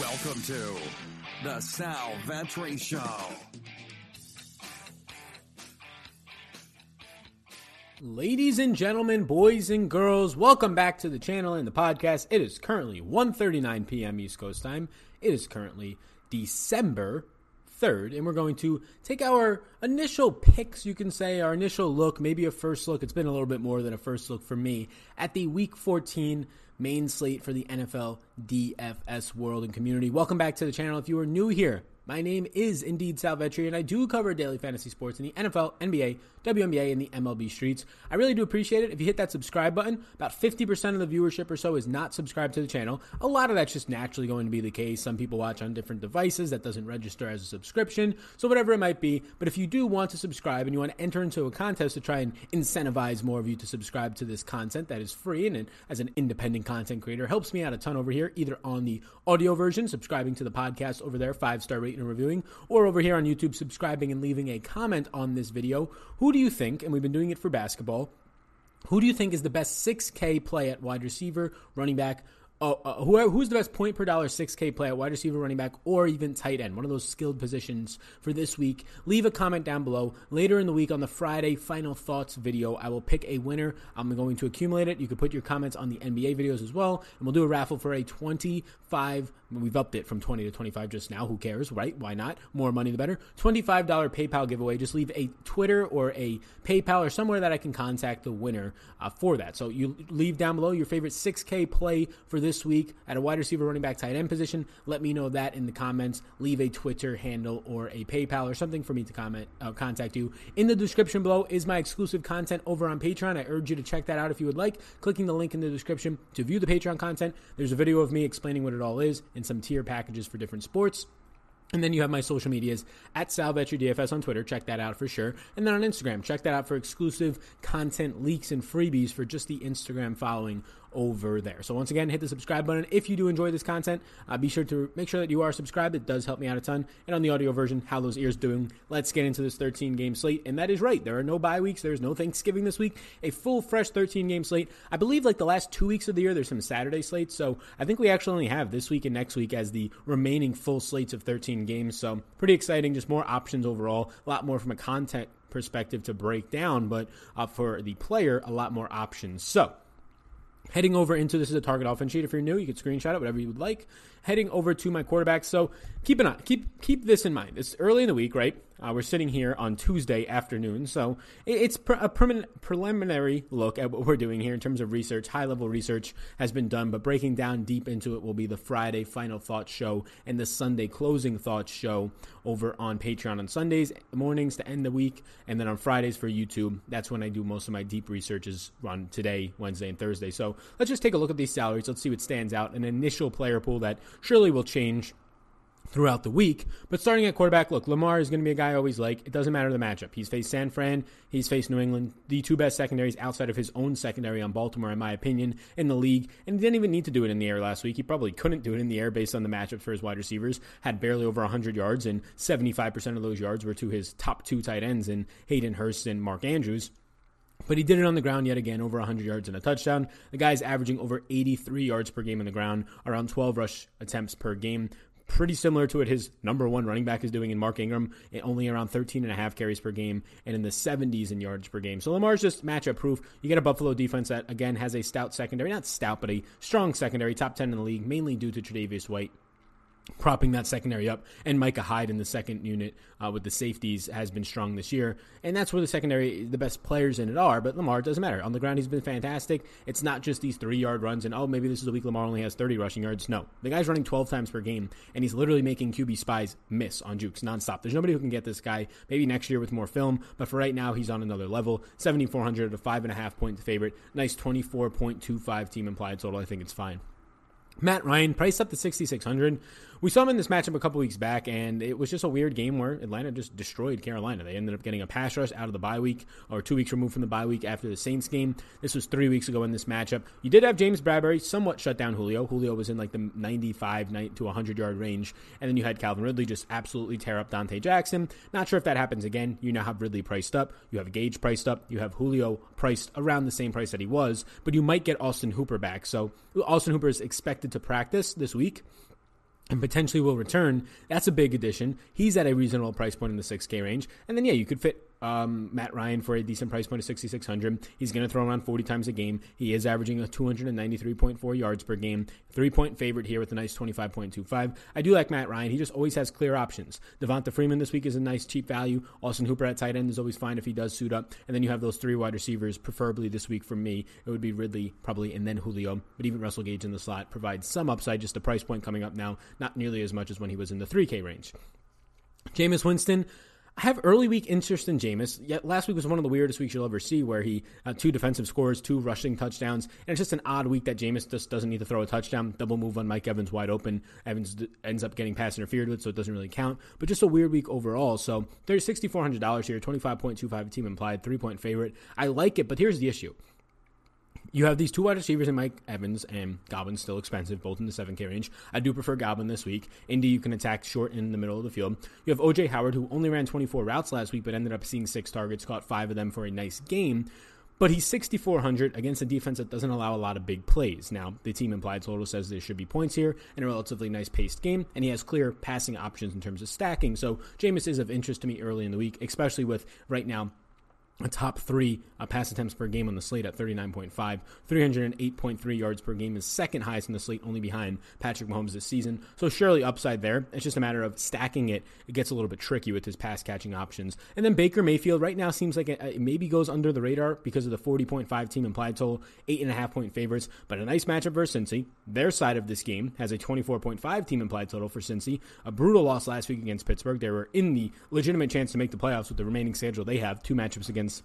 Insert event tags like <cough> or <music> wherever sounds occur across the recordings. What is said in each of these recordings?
Welcome to the Sal Vetri Show. Ladies and gentlemen, boys and girls, welcome back to the channel and the podcast. It is currently 1:39 p.m. East Coast time. It is currently December 3rd, and we're going to take our initial picks, you can say, our initial look, maybe a first look. It's been a little bit more than a first look for me at the Week 14 main slate for the NFL DFS world and community. Welcome back to the channel. If you are new here, my name is indeed Sal Vetri, and I do cover daily fantasy sports in the NFL, NBA, WNBA, and the MLB streets. I really do appreciate it. If you hit that subscribe button, about 50% of the viewership or so is not subscribed to the channel. A lot of that's just naturally going to be the case. Some people watch on different devices that doesn't register as a subscription, so whatever it might be. But if you do want to subscribe and you want to enter into a contest to try and incentivize more of you to subscribe to this content that is free and as an independent content creator helps me out a ton over here, either on the audio version, subscribing to the podcast over there, five star rating and reviewing, or over here on YouTube, subscribing and leaving a comment on this video. Who do you think, and we've been doing it for basketball, who do you think is the best 6K play at wide receiver, running back, uh, uh, who, who's the best point per dollar 6K play at wide receiver, running back, or even tight end? One of those skilled positions for this week. Leave a comment down below. Later in the week on the Friday final thoughts video, I will pick a winner. I'm going to accumulate it. You can put your comments on the NBA videos as well, and we'll do a raffle for a 25. We've upped it from 20 to 25 just now. Who cares, right? Why not? More money the better. $25 PayPal giveaway. Just leave a Twitter or a PayPal or somewhere that I can contact the winner uh, for that. So you leave down below your favorite 6K play for this week at a wide receiver, running back, tight end position. Let me know that in the comments. Leave a Twitter handle or a PayPal or something for me to comment uh, contact you. In the description below is my exclusive content over on Patreon. I urge you to check that out if you would like. Clicking the link in the description to view the Patreon content. There's a video of me explaining what it all is and some tier packages for different sports. And then you have my social medias at DFS on Twitter. Check that out for sure. And then on Instagram, check that out for exclusive content leaks and freebies for just the Instagram following over there. So once again, hit the subscribe button if you do enjoy this content. Uh, be sure to make sure that you are subscribed. It does help me out a ton. And on the audio version, how those ears doing? Let's get into this 13 game slate. And that is right. There are no bye weeks. There's no Thanksgiving this week. A full, fresh 13 game slate. I believe like the last two weeks of the year, there's some Saturday slates. So I think we actually only have this week and next week as the remaining full slates of 13 games. So pretty exciting. Just more options overall. A lot more from a content perspective to break down, but uh, for the player, a lot more options. So Heading over into this is a target offense sheet. If you're new, you can screenshot it, whatever you would like. Heading over to my quarterback. So keep an eye, keep keep this in mind. It's early in the week, right? Uh, we're sitting here on Tuesday afternoon, so it's a permanent preliminary look at what we're doing here in terms of research. High level research has been done, but breaking down deep into it will be the Friday final thoughts show and the Sunday closing thoughts show over on Patreon on Sundays mornings to end the week, and then on Fridays for YouTube. That's when I do most of my deep researches on today, Wednesday, and Thursday. So let's just take a look at these salaries. Let's see what stands out. An initial player pool that surely will change throughout the week. But starting at quarterback, look, Lamar is going to be a guy I always like. It doesn't matter the matchup. He's faced San Fran, he's faced New England, the two best secondaries outside of his own secondary on Baltimore, in my opinion, in the league. And he didn't even need to do it in the air last week. He probably couldn't do it in the air based on the matchups for his wide receivers. Had barely over 100 yards, and 75% of those yards were to his top two tight ends in Hayden Hurst and Mark Andrews. But he did it on the ground yet again, over 100 yards and a touchdown. The guy's averaging over 83 yards per game on the ground, around 12 rush attempts per game pretty similar to what his number one running back is doing in Mark Ingram, eh, only around 13 and a half carries per game and in the 70s in yards per game. So Lamar's just matchup proof. You get a Buffalo defense that, again, has a stout secondary, not stout, but a strong secondary, top 10 in the league, mainly due to Tre'Davious White propping that secondary up. And Micah Hyde in the second unit uh, with the safeties has been strong this year. And that's where the secondary, the best players in it are. But Lamar doesn't matter. On the ground, he's been fantastic. It's not just these three yard runs and, oh, maybe this is a week Lamar only has 30 rushing yards. No. The guy's running 12 times per game, and he's literally making QB spies miss on jukes nonstop. There's nobody who can get this guy. Maybe next year with more film, but for right now, he's on another level. 7,400 a five and a half point favorite. Nice 24.25 team implied total. I think it's fine. Matt Ryan priced up to 6,600. We saw him in this matchup a couple weeks back, and it was just a weird game where Atlanta just destroyed Carolina. They ended up getting a pass rush out of the bye week, or two weeks removed from the bye week after the Saints game. This was three weeks ago in this matchup. You did have James Bradberry somewhat shut down Julio. Julio was in like the 95 to 100 yard range, and then you had Calvin Ridley just absolutely tear up Donte Jackson. Not sure if that happens again. You now have Ridley priced up. You have Gage priced up. You have Julio priced around the same price that he was, but you might get Austin Hooper back. So Austin Hooper is expected to practice this week. And potentially will return, that's a big addition. He's at a reasonable price point in the 6K range. And then, yeah, you could fit um, Matt Ryan for a decent price point of 6,600. He's going to throw around 40 times a game. He is averaging a 293.4 yards per game. Three point favorite here with a nice 25.25. I do like Matt Ryan. He just always has clear options. Devonta Freeman this week is a nice cheap value. Austin Hooper at tight end is always fine if he does suit up. And then you have those three wide receivers, preferably this week for me. It would be Ridley, probably, and then Julio. But even Russell Gage in the slot provides some upside. Just the price point coming up now, not nearly as much as when he was in the 3K range. Jameis Winston, I have early week interest in Jameis. Yet last week was one of the weirdest weeks you'll ever see, where he uh, two defensive scores, two rushing touchdowns, and it's just an odd week that Jameis just doesn't need to throw a touchdown. Double move on Mike Evans wide open. Evans d- ends up getting pass interfered with, so it doesn't really count. But just a weird week overall. So there's sixty four hundred dollars here, twenty five point two five team implied, three point favorite. I like it, but here's the issue you have these two wide receivers in Mike Evans and Godwin's still expensive, both in the 7K range. I do prefer Godwin this week. Indy, you can attack short in the middle of the field. You have OJ Howard, who only ran 24 routes last week, but ended up seeing six targets, caught five of them for a nice game. But he's 6,400 against a defense that doesn't allow a lot of big plays. Now, the team implied total says there should be points here in a relatively nice paced game, and he has clear passing options in terms of stacking. So, Jameis is of interest to me early in the week, especially with right now a top three uh, pass attempts per game on the slate at 39.5. 308.3 yards per game is second highest in the slate, only behind Patrick Mahomes this season. So surely upside there. It's just a matter of stacking it. It gets a little bit tricky with his pass catching options. And then Baker Mayfield right now seems like it, it maybe goes under the radar because of the 40.5 team implied total, eight and a half point favorites, but a nice matchup versus Cincy. Their side of this game has a 24.5 team implied total for Cincy. A brutal loss last week against Pittsburgh. They were in the legitimate chance to make the playoffs with the remaining schedule they have. Two matchups against Lions.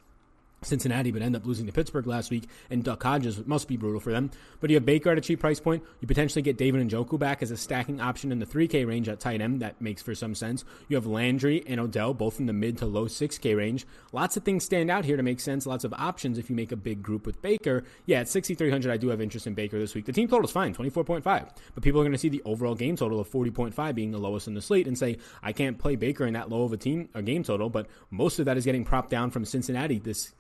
Cincinnati, but end up losing to Pittsburgh last week, and Duck Hodges must be brutal for them. But you have Baker at a cheap price point. You potentially get David and Njoku back as a stacking option in the 3K range at tight end. That makes for some sense. You have Landry and Odell, both in the mid to low 6K range. Lots of things stand out here to make sense. Lots of options if you make a big group with Baker. Yeah, at 6,300, I do have interest in Baker this week. The team total is fine, 24.5. But people are going to see the overall game total of 40.5 being the lowest in the slate and say, I can't play Baker in that low of a team, a game total. But most of that is getting propped down from Cincinnati this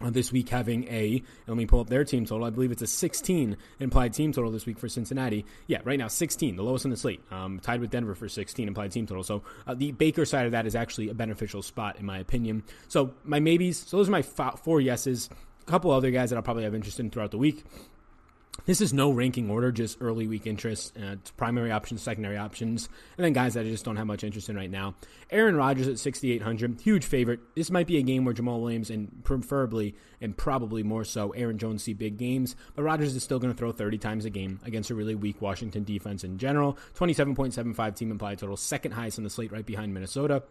this week having a let me pull up their team total. I believe it's a 16 implied team total this week for Cincinnati. Yeah, right now 16, the lowest in the slate, um, tied with Denver for 16 implied team total. So uh, the Baker side of that is actually a beneficial spot in my opinion. So my maybes. So those are my four yeses. A couple other guys that I'll probably have interest in throughout the week. This is no ranking order, just early week interest, uh, primary options, secondary options, and then guys that I just don't have much interest in right now. Aaron Rodgers at 6,800, huge favorite. This might be a game where Jamaal Williams and preferably and probably more so Aaron Jones see big games, but Rodgers is still going to throw 30 times a game against a really weak Washington defense in general. 27.75 team implied total, second highest on the slate right behind Minnesota.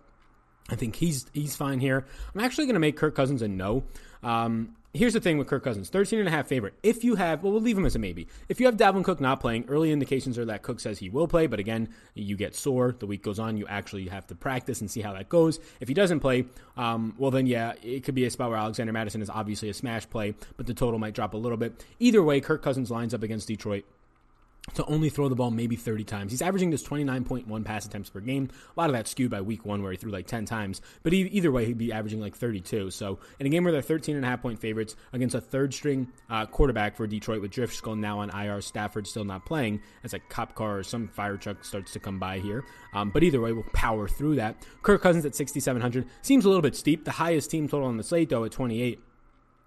I think he's he's fine here. I'm actually going to make Kirk Cousins a no. Um, here's the thing with Kirk Cousins 13 and a half favorite. If you have, well, we'll leave him as a maybe. If you have Dalvin Cook not playing, early indications are that Cook says he will play, but again, you get sore. The week goes on, you actually have to practice and see how that goes. If he doesn't play, um, well, then yeah, it could be a spot where Alexander Mattison is obviously a smash play, but the total might drop a little bit. Either way, Kirk Cousins lines up against Detroit to only throw the ball maybe 30 times. He's averaging this 29.1 pass attempts per game. A lot of that skewed by week one where he threw like 10 times. But either way, he'd be averaging like 32. So in a game where they're 13 and a half point favorites against a third string uh, quarterback for Detroit with Driskel now on IR, Stafford still not playing as a cop car or some fire truck starts to come by here. Um, but either way, we'll power through that. Kirk Cousins at 6,700 seems a little bit steep. The highest team total on the slate though at 28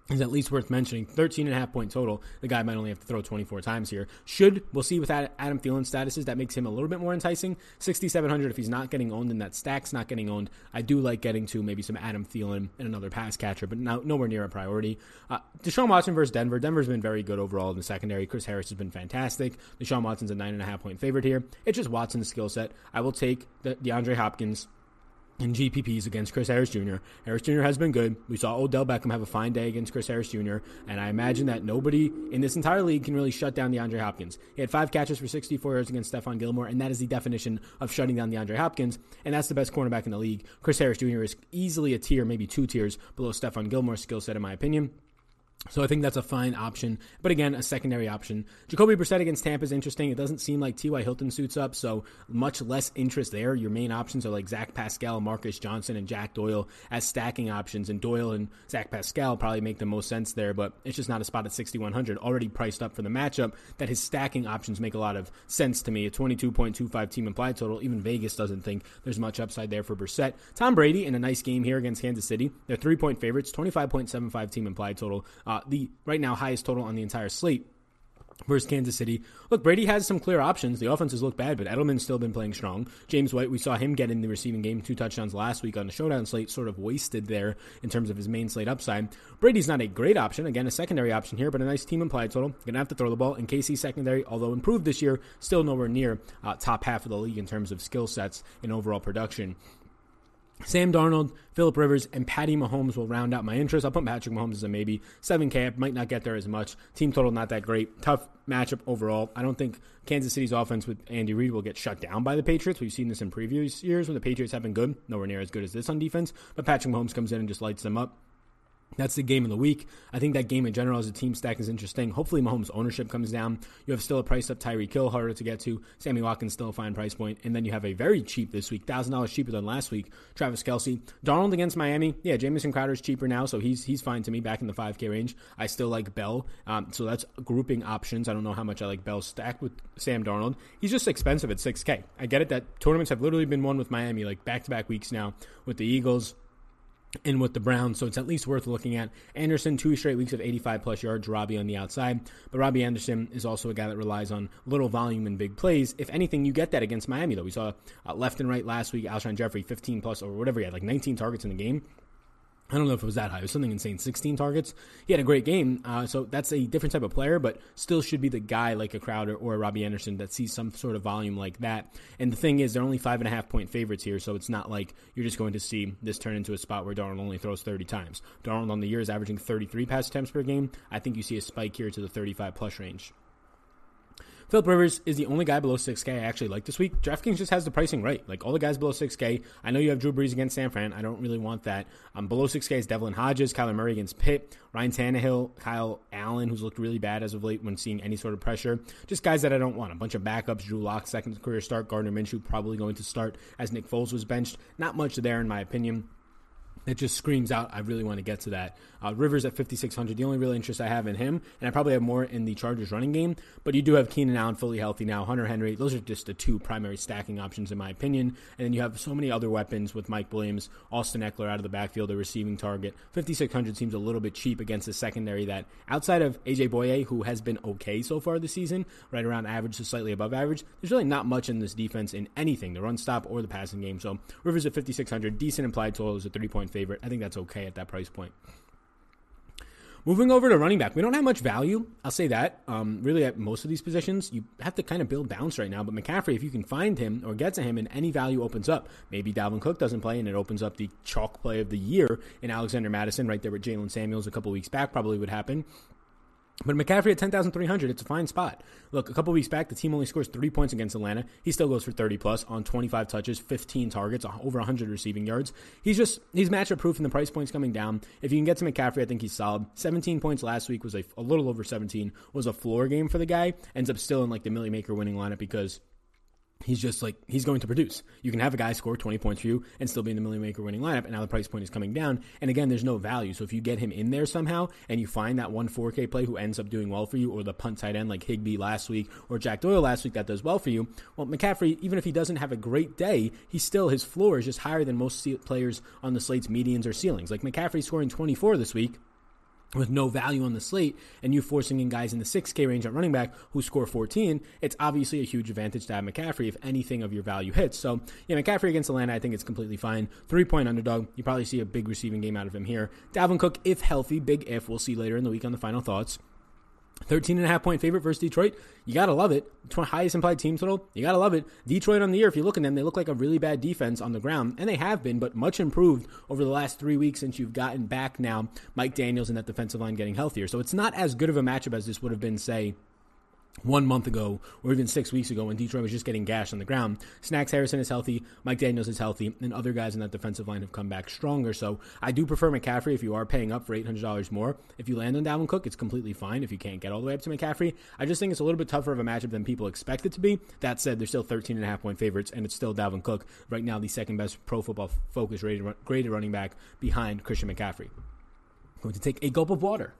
is at least worth mentioning. 13 and a half point total. The guy might only have to throw 24 times here. Should, we'll see with Adam Thielen's statuses, that makes him a little bit more enticing. 6,700 if he's not getting owned and that stack's not getting owned. I do like getting to maybe some Adam Thielen and another pass catcher, but no, nowhere near a priority. Uh, Deshaun Watson versus Denver. Denver's been very good overall in the secondary. Chris Harris has been fantastic. Deshaun Watson's a nine and a half point favorite here. It's just Watson's skill set. I will take the DeAndre Hopkins in GPPs against Chris Harris Jr. Harris Jr. has been good. We saw Odell Beckham have a fine day against Chris Harris Jr., and I imagine that nobody in this entire league can really shut down DeAndre Hopkins. He had five catches for 64 yards against Stephon Gilmore, and that is the definition of shutting down DeAndre Hopkins, and that's the best cornerback in the league. Chris Harris Jr. is easily a tier, maybe two tiers below Stephon Gilmore's skill set, in my opinion. So I think that's a fine option. But again, a secondary option. Jacoby Brissett against Tampa is interesting. It doesn't seem like T.Y. Hilton suits up, so much less interest there. Your main options are like Zach Pascal, Marcus Johnson, and Jack Doyle as stacking options. And Doyle and Zach Pascal probably make the most sense there, but it's just not a spot at 6,100. Already priced up for the matchup that his stacking options make a lot of sense to me. A 22.25 team implied total. Even Vegas doesn't think there's much upside there for Brissett. Tom Brady in a nice game here against Kansas City. They're three point favorites, 25.75 team implied total. Uh, the right now highest total on the entire slate. Versus Kansas City. Look, Brady has some clear options. The offenses look bad, but Edelman's still been playing strong. James White, we saw him get in the receiving game, two touchdowns last week on the showdown slate, sort of wasted there in terms of his main slate upside. Brady's not a great option. Again, a secondary option here, but a nice team implied total. Gonna have to throw the ball. And KC secondary, although improved this year, still nowhere near uh, top half of the league in terms of skill sets and overall production. Sam Darnold, Philip Rivers, and Patty Mahomes will round out my interest. I'll put Patrick Mahomes as a maybe. 7K, I might not get there as much. Team total not that great. Tough matchup overall. I don't think Kansas City's offense with Andy Reid will get shut down by the Patriots. We've seen this in previous years when the Patriots have been good. Nowhere near as good as this on defense. But Patrick Mahomes comes in and just lights them up. That's the game of the week. I think that game in general as a team stack is interesting. Hopefully, Mahomes' ownership comes down. You have still a price up Tyreek Hill, harder to get to. Sammy Watkins still a fine price point, and then you have a very cheap this week, thousand dollars cheaper than last week. Travis Kelce, Darnold against Miami. Yeah, Jamison Crowder is cheaper now, so he's he's fine to me back in the five K range. I still like Bell, um, so that's grouping options. I don't know how much I like Bell stacked with Sam Darnold. He's just expensive at six K. I get it that tournaments have literally been won with Miami like back to back weeks now with the Eagles and with the Browns, so it's at least worth looking at. Anderson, two straight weeks of 85 plus yards, Robbie on the outside. But Robbie Anderson is also a guy that relies on little volume and big plays. If anything, you get that against Miami, though. We saw uh, left and right last week, Alshon Jeffery, 15 plus or whatever he had, like 19 targets in the game. I don't know if it was that high. It was something insane. 16 targets. He had a great game. Uh, so that's a different type of player, but still should be the guy like a Crowder or a Robbie Anderson that sees some sort of volume like that. And the thing is, they're only five and a half point favorites here, so it's not like you're just going to see this turn into a spot where Darnold only throws 30 times. Darnold on the year is averaging 33 pass attempts per game. I think you see a spike here to the 35 plus range. Philip Rivers is the only guy below 6K I actually like this week. DraftKings just has the pricing right. Like all the guys below 6K. I know you have Drew Brees against San Fran. I don't really want that. Um, below 6K is Devlin Hodges, Kyler Murray against Pitt, Ryan Tannehill, Kyle Allen, who's looked really bad as of late when seeing any sort of pressure. Just guys that I don't want. A bunch of backups. Drew Lock, second career start. Gardner Minshew probably going to start as Nick Foles was benched. Not much there in my opinion that just screams out, I really want to get to that. Uh, Rivers at 5,600, the only real interest I have in him, and I probably have more in the Chargers running game, but you do have Keenan Allen fully healthy now, Hunter Henry. Those are just the two primary stacking options, in my opinion. And then you have so many other weapons with Mike Williams, Austin Ekeler out of the backfield, a receiving target. 5,600 seems a little bit cheap against a secondary that, outside of AJ Bouye, who has been okay so far this season, right around average to slightly above average, there's really not much in this defense in anything, the run stop or the passing game. So Rivers at 5,600, decent implied total is a three point favorite. I think that's okay at that price point. Moving over to running back, we don't have much value. I'll say that. Um, really, at most of these positions, you have to kind of build bounce right now. But McCaffrey, if you can find him or get to him, and any value opens up, maybe Dalvin Cook doesn't play, and it opens up the chalk play of the year in Alexander Mattison, right there with Jaylen Samuels a couple weeks back, probably would happen. But McCaffrey at 10,300, it's a fine spot. Look, a couple weeks back, the team only scores three points against Atlanta. He still goes for 30 plus on 25 touches, 15 targets, over 100 receiving yards. He's just, he's matchup proof and the price point's coming down. If you can get to McCaffrey, I think he's solid. 17 points last week was a, a little over 17, was a floor game for the guy. Ends up still in like the Milly Maker winning lineup because he's just like he's going to produce. You can have a guy score 20 points for you and still be in the million maker winning lineup, and now the price point is coming down. And again, there's no value. So if you get him in there somehow and you find that one 4K play who ends up doing well for you, or the punt tight end like Higbee last week or Jack Doyle last week that does well for you, well, McCaffrey, even if he doesn't have a great day, he still his floor is just higher than most players on the slate's medians or ceilings. Like McCaffrey scoring 24 this week with no value on the slate and you forcing in guys in the 6K range at running back who score 14, it's obviously a huge advantage to have McCaffrey if anything of your value hits. So, yeah, McCaffrey against Atlanta, I think it's completely fine. Three point underdog. You probably see a big receiving game out of him here. Dalvin Cook, if healthy, big if. We'll see later in the week on the final thoughts. 13 and a half point favorite versus Detroit. You got to love it. Highest implied team total. You got to love it. Detroit on the year, if you look at them, they look like a really bad defense on the ground, and they have been, but much improved over the last three weeks since you've gotten back now Mike Daniels and that defensive line getting healthier. So it's not as good of a matchup as this would have been, say, one month ago or even six weeks ago when Detroit was just getting gashed on the ground. Snacks Harrison is healthy, Mike Daniels is healthy, and other guys in that defensive line have come back stronger. So I do prefer McCaffrey if you are paying up for $800 more. If you land on Dalvin Cook, it's completely fine if you can't get all the way up to McCaffrey. I just think it's a little bit tougher of a matchup than people expect it to be. That said, they're still 13 and a half point favorites, and it's still Dalvin Cook, right now the second best pro football focus rated, graded running back behind Christian McCaffrey. I'm going to take a gulp of water.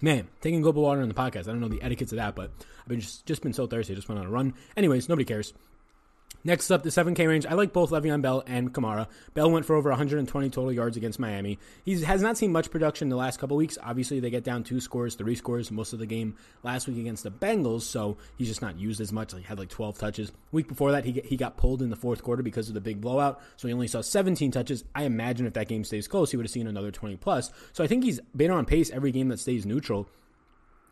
Man, taking a gulp of water on the podcast. I don't know the etiquettes of that, but I've been just, just been so thirsty. I just went on a run. Anyways, nobody cares. Next up, the 7K range. I like both Le'Veon Bell and Kamara. Bell went for over 120 total yards against Miami. He has not seen much production in the last couple weeks. Obviously, they get down two scores, three scores most of the game last week against the Bengals, so he's just not used as much. He had like 12 touches. Week before that, he he got pulled in the fourth quarter because of the big blowout, so he only saw 17 touches. I imagine if that game stays close, he would have seen another 20 plus. So I think he's been on pace every game that stays neutral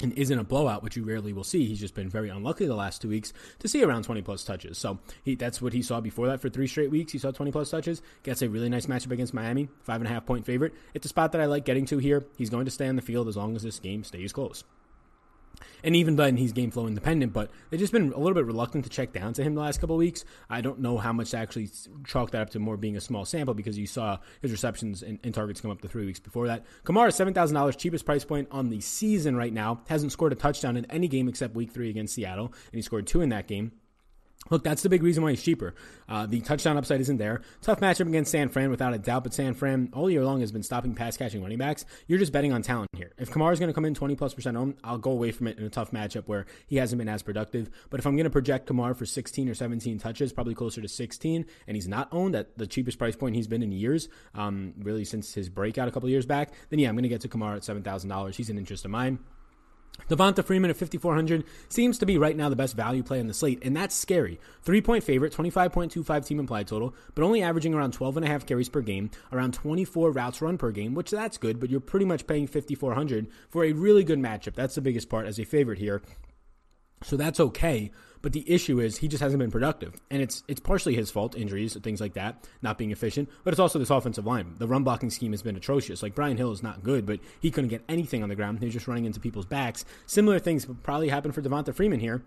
and isn't a blowout, which you rarely will see. He's just been very unlucky the last two weeks to see around 20 plus touches. So he, that's what he saw before that for three straight weeks. He saw 20 plus touches. Gets a really nice matchup against Miami, five and a half point favorite. It's a spot that I like getting to here. He's going to stay on the field as long as this game stays close. And even then, he's game flow independent, but they've just been a little bit reluctant to check down to him the last couple weeks. I don't know how much to actually chalk that up to more being a small sample because you saw his receptions and, and targets come up the three weeks before that. Kamara, $7,000, cheapest price point on the season right now. Hasn't scored a touchdown in any game except week three against Seattle, and he scored two in that game. Look, that's the big reason why he's cheaper. Uh, the touchdown upside isn't there. Tough matchup against San Fran, without a doubt. But San Fran all year long has been stopping pass catching running backs. You're just betting on talent here. If Kamara's going to come in 20 plus percent owned, I'll go away from it in a tough matchup where he hasn't been as productive. But if I'm going to project Kamara for 16 or 17 touches, probably closer to 16, and he's not owned at the cheapest price point he's been in years, um, really since his breakout a couple years back, then yeah, I'm going to get to Kamara at $7,000. He's an interest of mine. Devonta Freeman at 5,400 seems to be right now the best value play on the slate, and that's scary. Three point favorite, 25.25 team implied total, but only averaging around 12.5 carries per game, around 24 routes run per game, which that's good, but you're pretty much paying 5,400 for a really good matchup. That's the biggest part as a favorite here. So that's okay. But the issue is he just hasn't been productive, and it's it's partially his fault, injuries, things like that, not being efficient. But it's also this offensive line. The run blocking scheme has been atrocious. Like Brian Hill is not good, but he couldn't get anything on the ground. He was just running into people's backs. Similar things probably happen for Devonta Freeman here.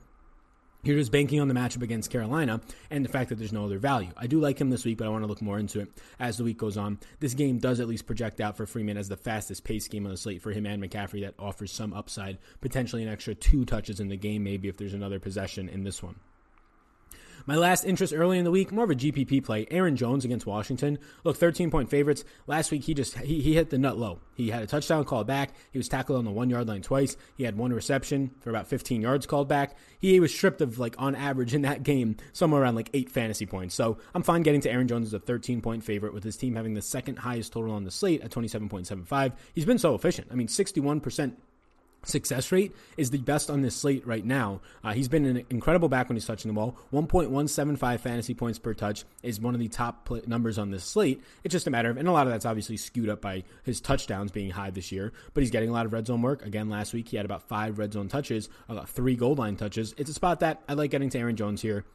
You're just banking on the matchup against Carolina and the fact that there's no other value. I do like him this week, but I want to look more into it as the week goes on. This game does at least project out for Freeman as the fastest pace game on the slate for him and McCaffrey that offers some upside, potentially an extra two touches in the game, maybe if there's another possession in this one. My last interest early in the week, more of a GPP play. Aaron Jones against Washington. Look, 13 point favorites. Last week he just he, he hit the nut low. He had a touchdown called back. He was tackled on the one yard line twice. He had one reception for about 15 yards called back. He was stripped of like on average in that game somewhere around like eight fantasy points. So I'm fine getting to Aaron Jones as a 13 point favorite with his team having the second highest total on the slate at 27.75. He's been so efficient. I mean, 61% success rate is the best on this slate right now. Uh, he's been an incredible back when he's touching the ball. 1.175 fantasy points per touch is one of the top pl- numbers on this slate. It's just a matter of, and a lot of that's obviously skewed up by his touchdowns being high this year, but he's getting a lot of red zone work. Again, last week he had about five red zone touches, about three goal line touches. It's a spot that I like getting to Aaron Jones here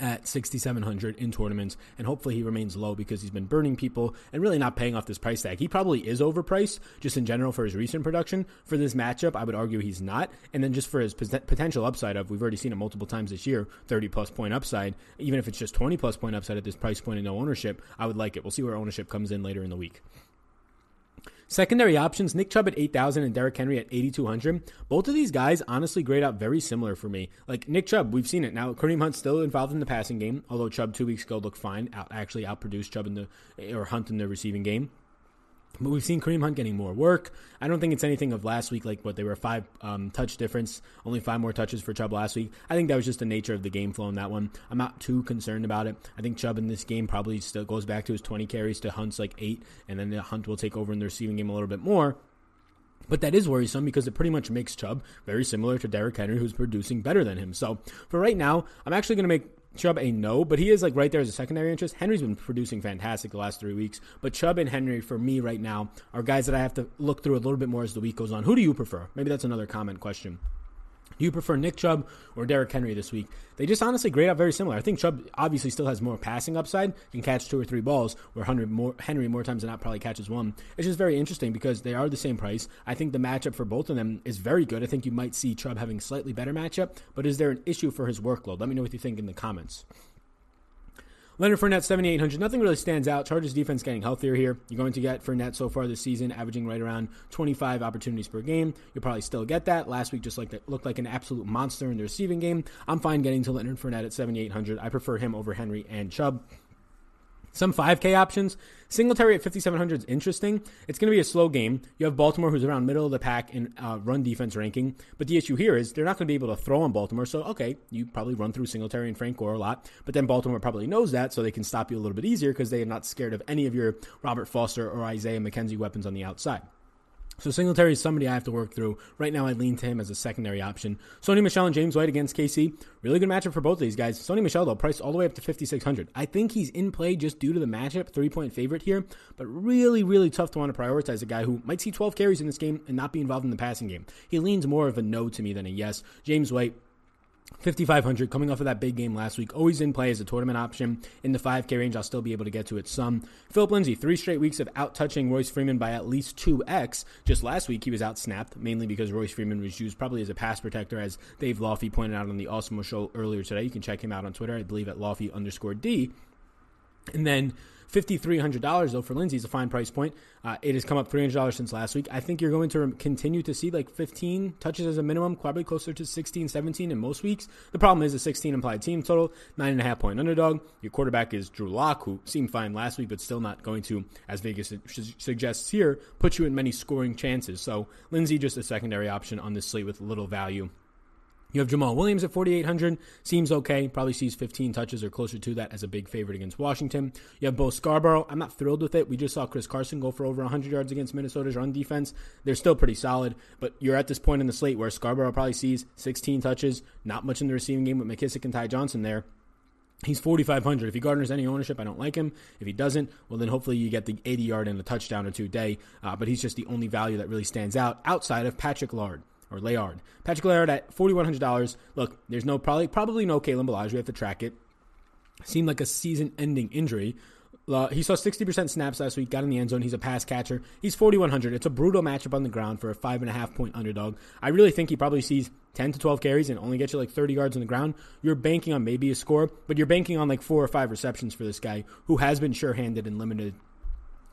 at 6700 in tournaments and hopefully he remains low because he's been burning people and really not paying off this price tag. He probably is overpriced just in general for his recent production. For this matchup i would argue he's not. And then just for his potential upside of we've already seen it multiple times this year 30 plus point upside. Even if it's just 20 plus point upside at this price point and no ownership i would like it. We'll see where ownership comes in later in the week Secondary options, Nick Chubb at 8,000 and Derrick Henry at 8,200. Both of these guys honestly grade out very similar for me. Like Nick Chubb, we've seen it. Now, Kareem Hunt's still involved in the passing game, although Chubb two weeks ago looked fine, out, actually outproduced Chubb in the, or Hunt in the receiving game. But we've seen Kareem Hunt getting more work. I don't think it's anything of last week, like what they were five um, touch difference, only five more touches for Chubb last week. I think that was just the nature of the game flow in that one. I'm not too concerned about it. I think Chubb in this game probably still goes back to his 20 carries to Hunt's like eight, and then the Hunt will take over in the receiving game a little bit more. But that is worrisome because it pretty much makes Chubb very similar to Derrick Henry, who's producing better than him. So for right now, I'm actually going to make Chubb a no, but he is like right there as a secondary interest. Henry's been producing fantastic the last three weeks, but Chubb and Henry for me right now are guys that I have to look through a little bit more as the week goes on. Who do you prefer? Maybe that's another comment question. Do you prefer Nick Chubb or Derrick Henry this week? They just honestly grade out very similar. I think Chubb obviously still has more passing upside, can catch two or three balls, where Henry more, Henry more times than not probably catches one. It's just very interesting because they are the same price. I think the matchup for both of them is very good. I think you might see Chubb having slightly better matchup, but is there an issue for his workload? Let me know what you think in the comments. Leonard Fournette, 7,800. Nothing really stands out. Chargers defense getting healthier here. You're going to get Fournette so far this season, averaging right around 25 opportunities per game. You'll probably still get that. Last week, just like that, looked like an absolute monster in the receiving game. I'm fine getting to Leonard Fournette at 7,800. I prefer him over Henry and Chubb. Some 5K options. Singletary at 5,700 is interesting. It's going to be a slow game. You have Baltimore, who's around middle of the pack in uh, run defense ranking. But the issue here is they're not going to be able to throw on Baltimore. So, okay, you probably run through Singletary and Frank Gore a lot. But then Baltimore probably knows that, so they can stop you a little bit easier because they are not scared of any of your Robert Foster or Isaiah McKenzie weapons on the outside. So Singletary is somebody I have to work through. Right now, I lean to him as a secondary option. Sony Michel and James White against KC. Really good matchup for both of these guys. Sony Michel, though, priced all the way up to 5,600. I think he's in play just due to the matchup, three point favorite here, but really, really tough to want to prioritize a guy who might see 12 carries in this game and not be involved in the passing game. He leans more of a no to me than a yes. James White, 5,500 coming off of that big game last week. Always in play as a tournament option. In the 5K range, I'll still be able to get to it some. Phillip Lindsay, three straight weeks of out touching Royce Freeman by at least 2x. Just last week, he was out snapped, mainly because Royce Freeman was used probably as a pass protector, as Dave Laufey pointed out on the Awesome show earlier today. You can check him out on Twitter, I believe at Laufey underscore D. And then $5,300 though for Lindsay is a fine price point. Uh, it has come up $300 since last week. I think you're going to continue to see like 15 touches as a minimum, probably closer to 16, 17 in most weeks. The problem is a 16 implied team total, nine and a half point underdog. Your quarterback is Drew Lock, who seemed fine last week, but still not going to, as Vegas suggests here, put you in many scoring chances. So Lindsay just a secondary option on this slate with little value you have Jamaal Williams at 4,800. Seems okay. Probably sees 15 touches or closer to that as a big favorite against Washington. You have Bo Scarborough. I'm not thrilled with it. We just saw Chris Carson go for over 100 yards against Minnesota's run defense. They're still pretty solid, but you're at this point in the slate where Scarborough probably sees 16 touches, not much in the receiving game with McKissic and Ty Johnson there. He's 4,500. If he garners any ownership, I don't like him. If he doesn't, well, then hopefully you get the 80 yard and a touchdown or two day. Uh, but he's just the only value that really stands out outside of Patrick Laird or Layard. Patrick Layard at forty one hundred dollars. Look, there's no probably probably no Kalen Ballage. We have to track it. Seemed like a season ending injury. Uh, he saw 60% snaps last week, got in the end zone. He's a pass catcher. He's 4,100. It's a brutal matchup on the ground for a five and a half point underdog. I really think he probably sees 10 to 12 carries and only gets you like 30 yards on the ground. You're banking on maybe a score, but you're banking on like four or five receptions for this guy who has been sure handed and limited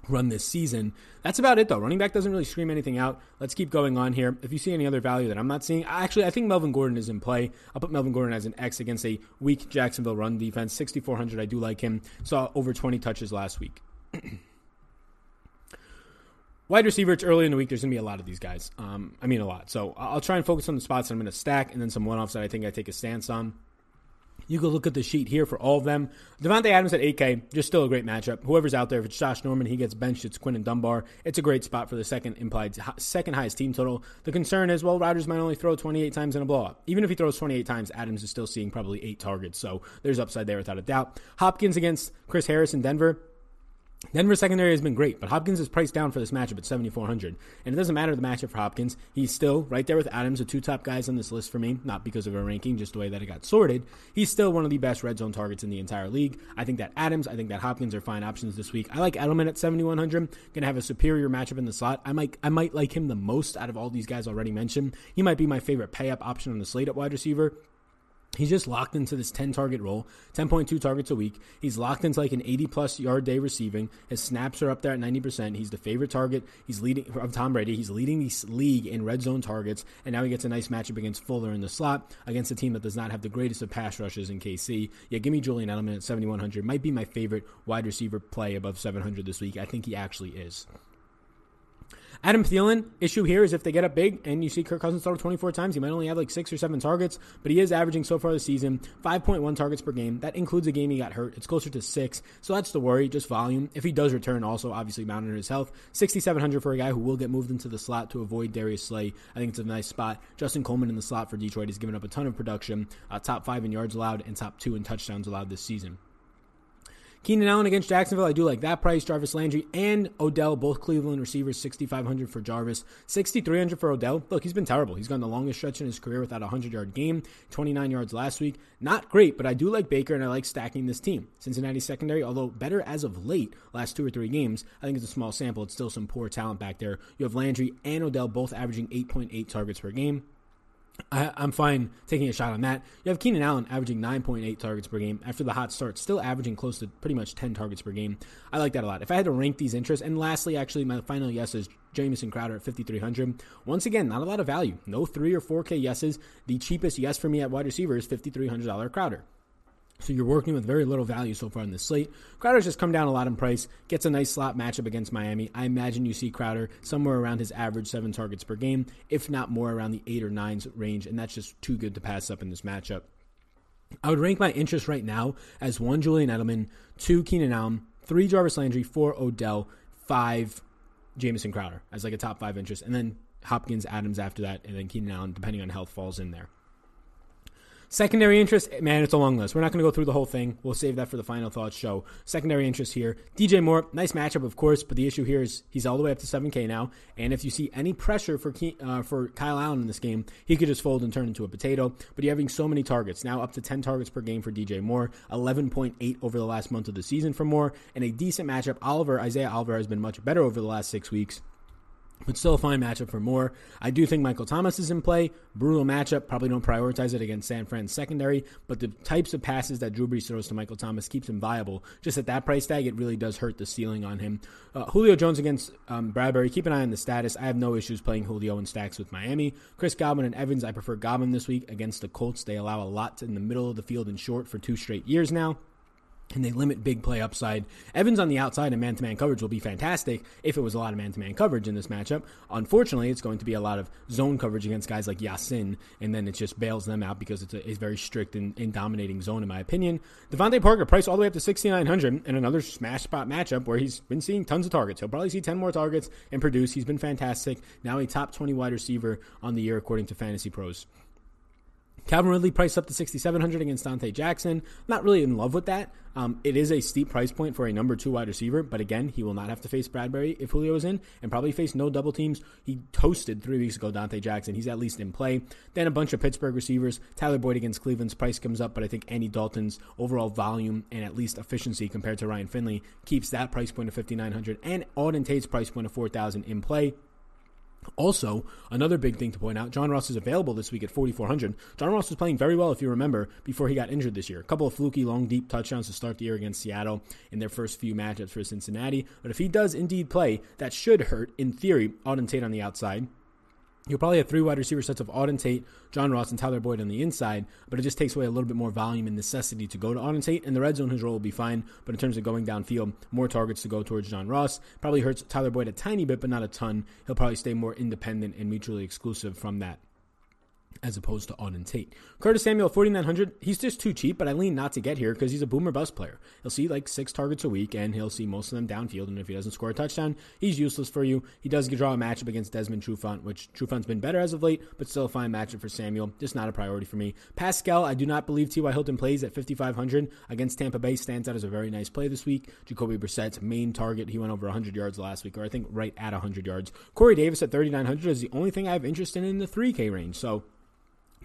run this season. That's about it, though. Running back doesn't really scream anything out. Let's keep going on here. If you see any other value that I'm not seeing, actually, I think Melvin Gordon is in play. I'll put Melvin Gordon as an X against a weak Jacksonville run defense. 6,400. I do like him. Saw over 20 touches last week. <clears throat> Wide receiver, it's early in the week. There's going to be a lot of these guys. Um, I mean, a lot. So I'll try and focus on the spots that I'm going to stack and then some one offs that I think I take a stance on. You can look at the sheet here for all of them. Davante Adams at 8K, just still a great matchup. Whoever's out there, if it's Josh Norman, he gets benched. It's Quinton Dunbar. It's a great spot for the second implied, second highest team total. The concern is, well, Rodgers might only throw 28 times in a blowout. Even if he throws 28 times, Adams is still seeing probably eight targets. So there's upside there without a doubt. Hopkins against Chris Harris in Denver. Denver secondary has been great, but Hopkins is priced down for this matchup at 7,400. And it doesn't matter the matchup for Hopkins. He's still right there with Adams, the two top guys on this list for me, not because of a ranking, just the way that it got sorted. He's still one of the best red zone targets in the entire league. I think that Adams, I think that Hopkins are fine options this week. I like Edelman at 7,100. Going to have a superior matchup in the slot. I might, I might like him the most out of all these guys already mentioned. He might be my favorite pay up option on the slate at wide receiver. He's just locked into this 10 target role, 10.2 targets a week. He's locked into like an 80 plus yard day receiving. His snaps are up there at 90%. He's the favorite target. He's leading of Tom Brady. He's leading the league in red zone targets. And now he gets a nice matchup against Fuller in the slot against a team that does not have the greatest of pass rushes in KC. Yeah, give me Julian Edelman at 7,100. Might be my favorite wide receiver play above 700 this week. I think he actually is. Adam Thielen, issue here is if they get up big and you see Kirk Cousins throw 24 times, he might only have like six or seven targets, but he is averaging so far this season 5.1 targets per game. That includes a game he got hurt. It's closer to six. So that's the worry, just volume. If he does return, also obviously monitor his health. 6,700 for a guy who will get moved into the slot to avoid Darius Slay. I think it's a nice spot. Justin Coleman in the slot for Detroit has given up a ton of production, uh, top five in yards allowed and top two in touchdowns allowed this season. Keenan Allen against Jacksonville, I do like that price. Jarvis Landry and Odell, both Cleveland receivers, 6,500 for Jarvis, 6,300 for Odell. Look, he's been terrible. He's gone the longest stretch in his career without a 100 yard game, 29 yards last week. Not great, but I do like Baker and I like stacking this team. Cincinnati secondary, although better as of late, last two or three games, I think it's a small sample. It's still some poor talent back there. You have Landry and Odell both averaging 8.8 targets per game. I, am fine taking a shot on that. You have Keenan Allen averaging 9.8 targets per game after the hot start, still averaging close to pretty much 10 targets per game. I like that a lot. If I had to rank these interests, and lastly, actually, my final yes is Jamison Crowder at 5,300. Once again, not a lot of value. No 3 or 4K yeses. The cheapest yes for me at wide receiver is $5,300 Crowder. So you're working with very little value so far in this slate. Crowder's just come down a lot in price, gets a nice slot matchup against Miami. I imagine you see Crowder somewhere around his average seven targets per game, if not more around the eight or nines range, and that's just too good to pass up in this matchup. I would rank my interest right now as one Julian Edelman, two Keenan Allen, three Jarvis Landry, four Odell, five Jamison Crowder as like a top five interest, and then Hopkins, Adams after that, and then Keenan Allen, depending on health, falls in there. Secondary interest, man, it's a long list. We're not going to go through the whole thing. We'll save that for the final thoughts show. Secondary interest here. DJ Moore, nice matchup, of course, but the issue here is he's all the way up to 7K now. And if you see any pressure for uh, for Kyle Allen in this game, he could just fold and turn into a potato. But you're having so many targets, now up to 10 targets per game for DJ Moore, 11.8 over the last month of the season for Moore, and a decent matchup. Oliver, Isaiah Oliver has been much better over the last six weeks but still a fine matchup for Moore. I do think Michael Thomas is in play. Brutal matchup. Probably don't prioritize it against San Fran's secondary, but the types of passes that Drew Brees throws to Michael Thomas keeps him viable. Just at that price tag, it really does hurt the ceiling on him. Uh, Julio Jones against um, Bradberry. Keep an eye on the status. I have no issues playing Julio in stacks with Miami. Chris Godwin and Evans. I prefer Godwin this week against the Colts. They allow a lot in the middle of the field and short for two straight years now and they limit big play upside. Evans on the outside and man to man coverage will be fantastic if it was a lot of man to man coverage in this matchup. Unfortunately, it's going to be a lot of zone coverage against guys like Ya-Sin, and then it just bails them out because it's a, it's very strict and, dominating zone, in my opinion. DeVante Parker, priced all the way up to 6,900, and another smash spot matchup where he's been seeing tons of targets. He'll probably see 10 more targets and produce. He's been fantastic. Now a top 20 wide receiver on the year, according to Fantasy Pros. Calvin Ridley priced up to 6,700 against Donte Jackson. Not really in love with that. Um, it is a steep price point for a number two wide receiver, but again, he will not have to face Bradberry if Julio is in, and probably face no double teams. He toasted three weeks ago Donte Jackson. He's at least in play. Then a bunch of Pittsburgh receivers. Tyler Boyd against Cleveland's price comes up, but I think Andy Dalton's overall volume and at least efficiency compared to Ryan Finley keeps that price point of 5,900 and Auden Tate's price point of 4,000 in play. Also, another big thing to point out, John Ross is available this week at 4,400. John Ross was playing very well, if you remember, before he got injured this year. A couple of fluky, long, deep touchdowns to start the year against Seattle in their first few matchups for Cincinnati. But if he does indeed play, that should hurt, in theory, Auden Tate on the outside. You'll probably have three wide receiver sets of Auden Tate, John Ross, and Tyler Boyd on the inside, but it just takes away a little bit more volume and necessity to go to Auden Tate. In the red zone, his role will be fine, but in terms of going downfield, more targets to go towards John Ross. Probably hurts Tyler Boyd a tiny bit, but not a ton. He'll probably stay more independent and mutually exclusive from that as opposed to Auden Tate. Curtis Samuel, 4,900. He's just too cheap, but I lean not to get here because he's a boomer bust player. He'll see like six targets a week, and he'll see most of them downfield. And if he doesn't score a touchdown, he's useless for you. He does draw a matchup against Desmond Trufant, which Trufant's been better as of late, but still a fine matchup for Samuel. Just not a priority for me. Pascal, I do not believe T.Y. Hilton plays at 5,500 against Tampa Bay. Stands out as a very nice play this week. Jacoby Brissett's main target. He went over 100 yards last week, or I think right at 100 yards. Corey Davis at 3,900 is the only thing I have interest in in the 3K range. So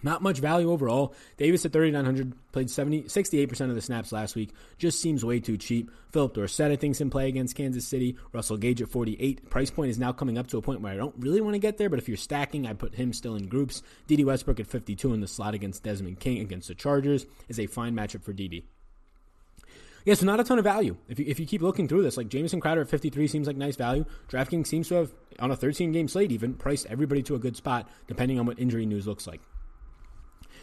not much value overall. Davis at 3,900 played 70, 68% of the snaps last week. Just seems way too cheap. Phillip Dorsett, I think, is in play against Kansas City. Russell Gage at 48. Price point is now coming up to a point where I don't really want to get there, but if you're stacking, I put him still in groups. Dede Westbrook at 52 in the slot against Desmond King against the Chargers is a fine matchup for Dede. Yeah, so not a ton of value. If you, if you keep looking through this, like Jamison Crowder at 53 seems like nice value. DraftKings seems to have, on a 13 game slate even, priced everybody to a good spot, depending on what injury news looks like.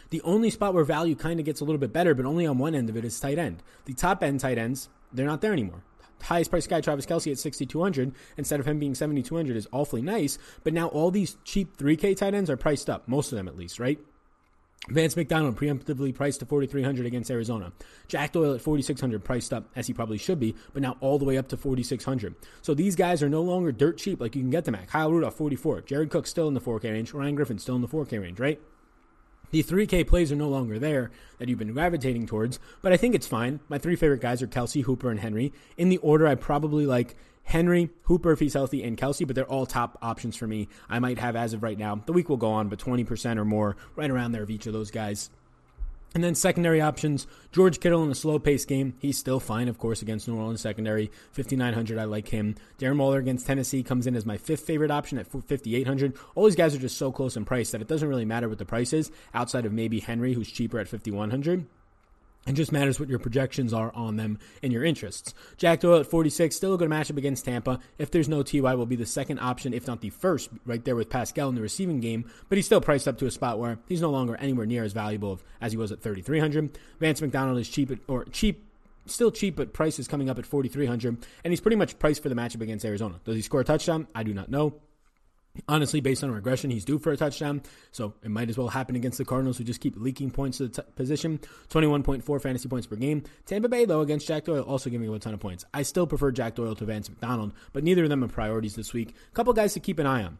The only spot where value kind of gets a little bit better, but only on one end of it, is tight end. The top end tight ends, they're not there anymore. The Highest price guy, Travis Kelce at 6,200 instead of him being 7,200 is awfully nice. But now all these cheap 3K tight ends are priced up, most of them at least, right? Vance McDonald preemptively priced to 4,300 against Arizona. Jack Doyle at 4,600 priced up as he probably should be, but now all the way up to 4,600. So these guys are no longer dirt cheap like you can get them at. Kyle Rudolph 44, Jared Cook still in the 4K range, Ryan Griffin still in the 4K range, right? The 3K plays are no longer there that you've been gravitating towards, but I think it's fine. My three favorite guys are Kelce, Hooper, and Henry. In the order, I probably like Henry, Hooper if he's healthy, and Kelce, but they're all top options for me. I might have as of right now. The week will go on, but 20% or more, right around there of each of those guys. And then secondary options, George Kittle in a slow pace game. He's still fine, of course, against New Orleans secondary. 5,900, I like him. Darren Waller against Tennessee comes in as my fifth favorite option at 5,800. All these guys are just so close in price that it doesn't really matter what the price is, outside of maybe Henry, who's cheaper at 5,100. It just matters what your projections are on them and your interests. Jack Doyle at 46, still a good matchup against Tampa. If there's no TY, will be the second option, if not the first, right there with Pascal in the receiving game. But he's still priced up to a spot where he's no longer anywhere near as valuable as he was at 3,300. Vance McDonald is cheap, at, or cheap still cheap, but price is coming up at 4,300, and he's pretty much priced for the matchup against Arizona. Does he score a touchdown? I do not know. Honestly, based on regression, he's due for a touchdown, so it might as well happen against the Cardinals, who just keep leaking points to the t- position. 21.4 fantasy points per game. Tampa Bay, though, against Jack Doyle, also giving him a ton of points. I still prefer Jack Doyle to Vance McDonald, but neither of them are priorities this week. A couple guys to keep an eye on.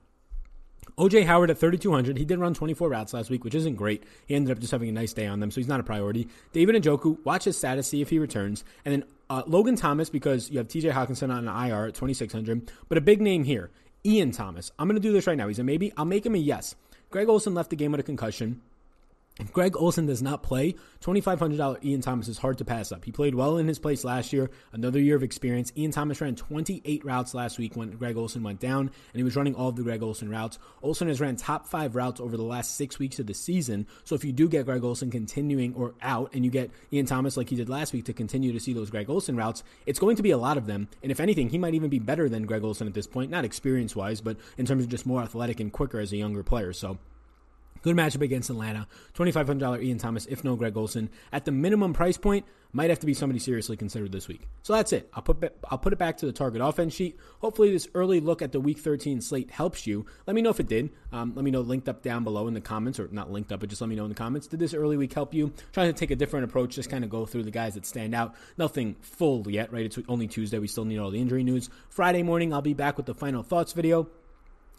OJ Howard at 3,200. He did run 24 routes last week, which isn't great. He ended up just having a nice day on them, so he's not a priority. David Njoku, watch his status, see if he returns. And then uh, Logan Thomas, because you have TJ Hockenson on an IR at 2,600. But a big name here Ian Thomas. I'm going to do this right now. He's a maybe. I'll make him a yes. Greg Olsen left the game with a concussion. If Greg Olsen does not play, $2,500 Ian Thomas is hard to pass up. He played well in his place last year, another year of experience. Ian Thomas ran 28 routes last week when Greg Olsen went down, and he was running all of the Greg Olsen routes. Olsen has ran top five routes over the last six weeks of the season. So if you do get Greg Olsen continuing or out, and you get Ian Thomas like he did last week to continue to see those Greg Olsen routes, it's going to be a lot of them. And if anything, he might even be better than Greg Olsen at this point, not experience wise, but in terms of just more athletic and quicker as a younger player. So Good matchup against Atlanta. $2,500 Ian Thomas, if no Greg Olsen. At the minimum price point, might have to be somebody seriously considered this week. So that's it. I'll put I'll put it back to the target offense sheet. Hopefully, this early look at the Week 13 slate helps you. Let me know if it did. Um, let me know linked up down below in the comments, or not linked up, but just let me know in the comments. Did this early week help you? Trying to take a different approach, just kind of go through the guys that stand out. Nothing full yet, right? It's only Tuesday. We still need all the injury news. Friday morning, I'll be back with the final thoughts video.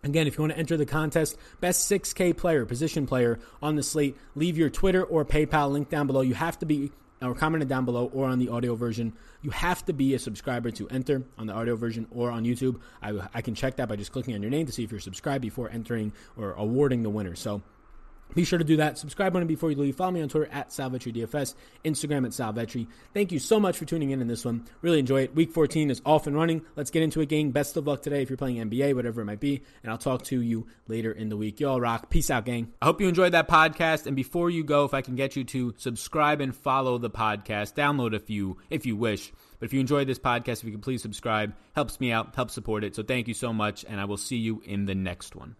Again, if you want to enter the contest, best 6K player, position player on the slate, leave your Twitter or PayPal link down below. You have to be, or commented down below, or on the audio version. You have to be a subscriber to enter on the audio version or on YouTube. I, I can check that by just clicking on your name to see if you're subscribed before entering or awarding the winner. So, be sure to do that. Subscribe button before you leave. Follow me on Twitter at DFS, Instagram at SalVetri. Thank you so much for tuning in in this one. Really enjoy it. Week 14 is off and running. Let's get into it, gang. Best of luck today if you're playing NBA, whatever it might be. And I'll talk to you later in the week. Y'all rock. Peace out, gang. I hope you enjoyed that podcast. And before you go, if I can get you to subscribe and follow the podcast, download a few if you wish. But if you enjoyed this podcast, if you could please subscribe, helps me out, helps support it. So thank you so much, and I will see you in the next one.